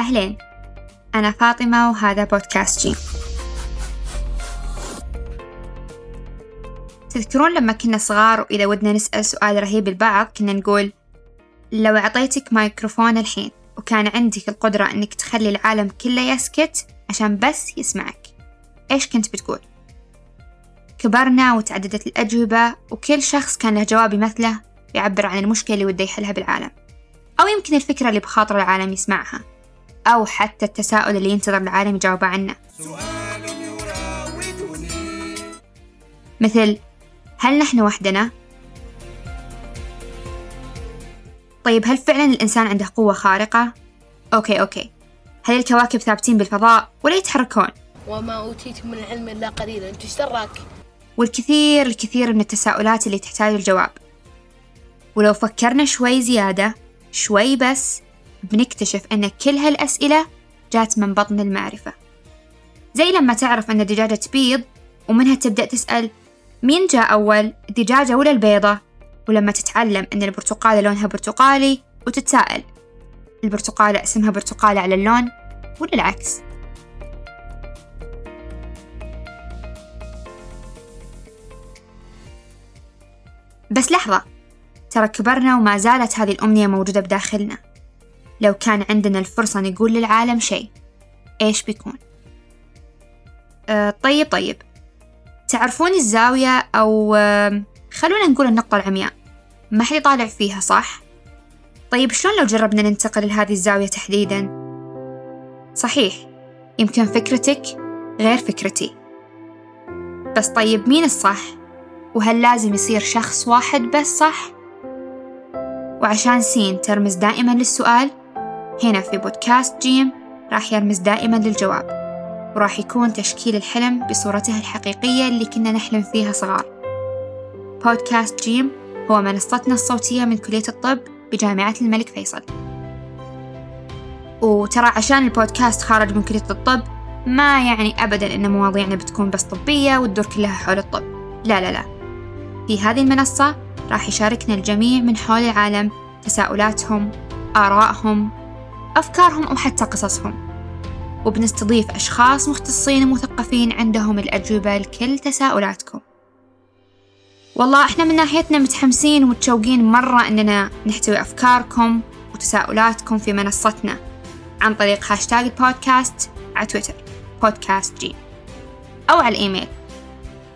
أهلين. أنا فاطمة وهذا بودكاست جيم تذكرون لما كنا صغار وإذا ودنا نسأل سؤال رهيب البعض كنا نقول لو أعطيتك مايكروفون الحين وكان عندك القدرة أنك تخلي العالم كله يسكت عشان بس يسمعك إيش كنت بتقول؟ كبرنا وتعددت الأجوبة وكل شخص كان له جواب يمثله يعبر عن المشكلة اللي وده يحلها بالعالم أو يمكن الفكرة اللي بخاطر العالم يسمعها. أو حتى التساؤل اللي ينتظر العالم يجاوب عنه مثل هل نحن وحدنا؟ طيب هل فعلا الإنسان عنده قوة خارقة؟ okay okay هل الكواكب ثابتين بالفضاء ولا يتحركون؟ وما أوتيتم من العلم إلا قليلا أنت إيش دراك؟ والكثير الكثير من التساؤلات اللي تحتاج الجواب ولو فكرنا شوي زيادة شوي بس بنكتشف أن كل هالأسئلة جات من بطن المعرفة. زي لما تعرف أن الدجاجة تبيض ومنها تبدأ تسأل مين جاء أول الدجاجة ولا البيضة؟ ولما تتعلم أن البرتقالة لونها برتقالي وتتساءل البرتقالة اسمها برتقالة على اللون ولا العكس؟ بس لحظة ترى كبرنا وما زالت هذه الأمنية موجودة بداخلنا. لو كان عندنا الفرصة نقول للعالم شيء إيش بيكون؟ أه طيب طيب تعرفون الزاوية أو أه خلونا نقول النقطة العمياء ما حد يطالع فيها صح؟ طيب شلون لو جربنا ننتقل لهذه الزاوية تحديدا؟ صحيح يمكن فكرتك غير فكرتي بس طيب مين الصح؟ وهل لازم يصير شخص واحد بس صح؟ وعشان سين ترمز دائما للسؤال هنا في بودكاست جيم راح يرمز دائما للجواب. وراح يكون تشكيل الحلم بصورته الحقيقية اللي كنا نحلم فيها صغار. بودكاست جيم هو منصتنا الصوتية من كلية الطب بجامعة الملك فيصل. وترى عشان البودكاست خارج من كلية الطب ما يعني أبدا إن مواضيعنا بتكون بس طبية وتدور كلها حول الطب. لا لا لا. في هذه المنصة راح يشاركنا الجميع من حول العالم تساؤلاتهم آرائهم أفكارهم أو حتى قصصهم. وبنستضيف أشخاص مختصين ومثقفين عندهم الأجوبة لكل تساؤلاتكم. والله إحنا من ناحيتنا متحمسين ومتشوقين مرة إننا نحتوي أفكاركم وتساؤلاتكم في منصتنا عن طريق هاشتاج البودكاست على تويتر بودكاست جيم أو على الإيميل.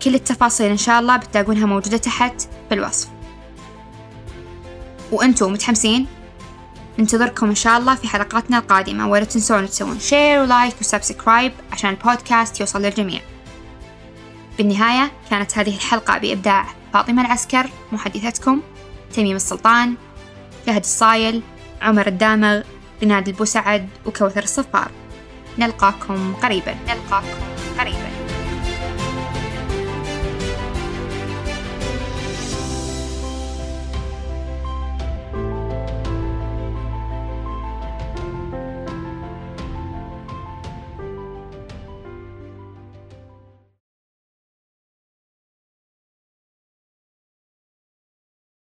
كل التفاصيل إن شاء الله بتلاقونها موجودة تحت بالوصف. وأنتم متحمسين؟ ننتظركم إن شاء الله في حلقاتنا القادمة. ولا تنسون تسوون share و like و subscribe عشان البودكاست يوصل للجميع. بالنهاية كانت هذه الحلقة بإبداع فاطمة العسكر محدثتكم تميم السلطان فهد الصايل عمر الدامغ رناد البوسعد وكوثر الصفار. نلقاكم قريبا. نلقاكم قريبا.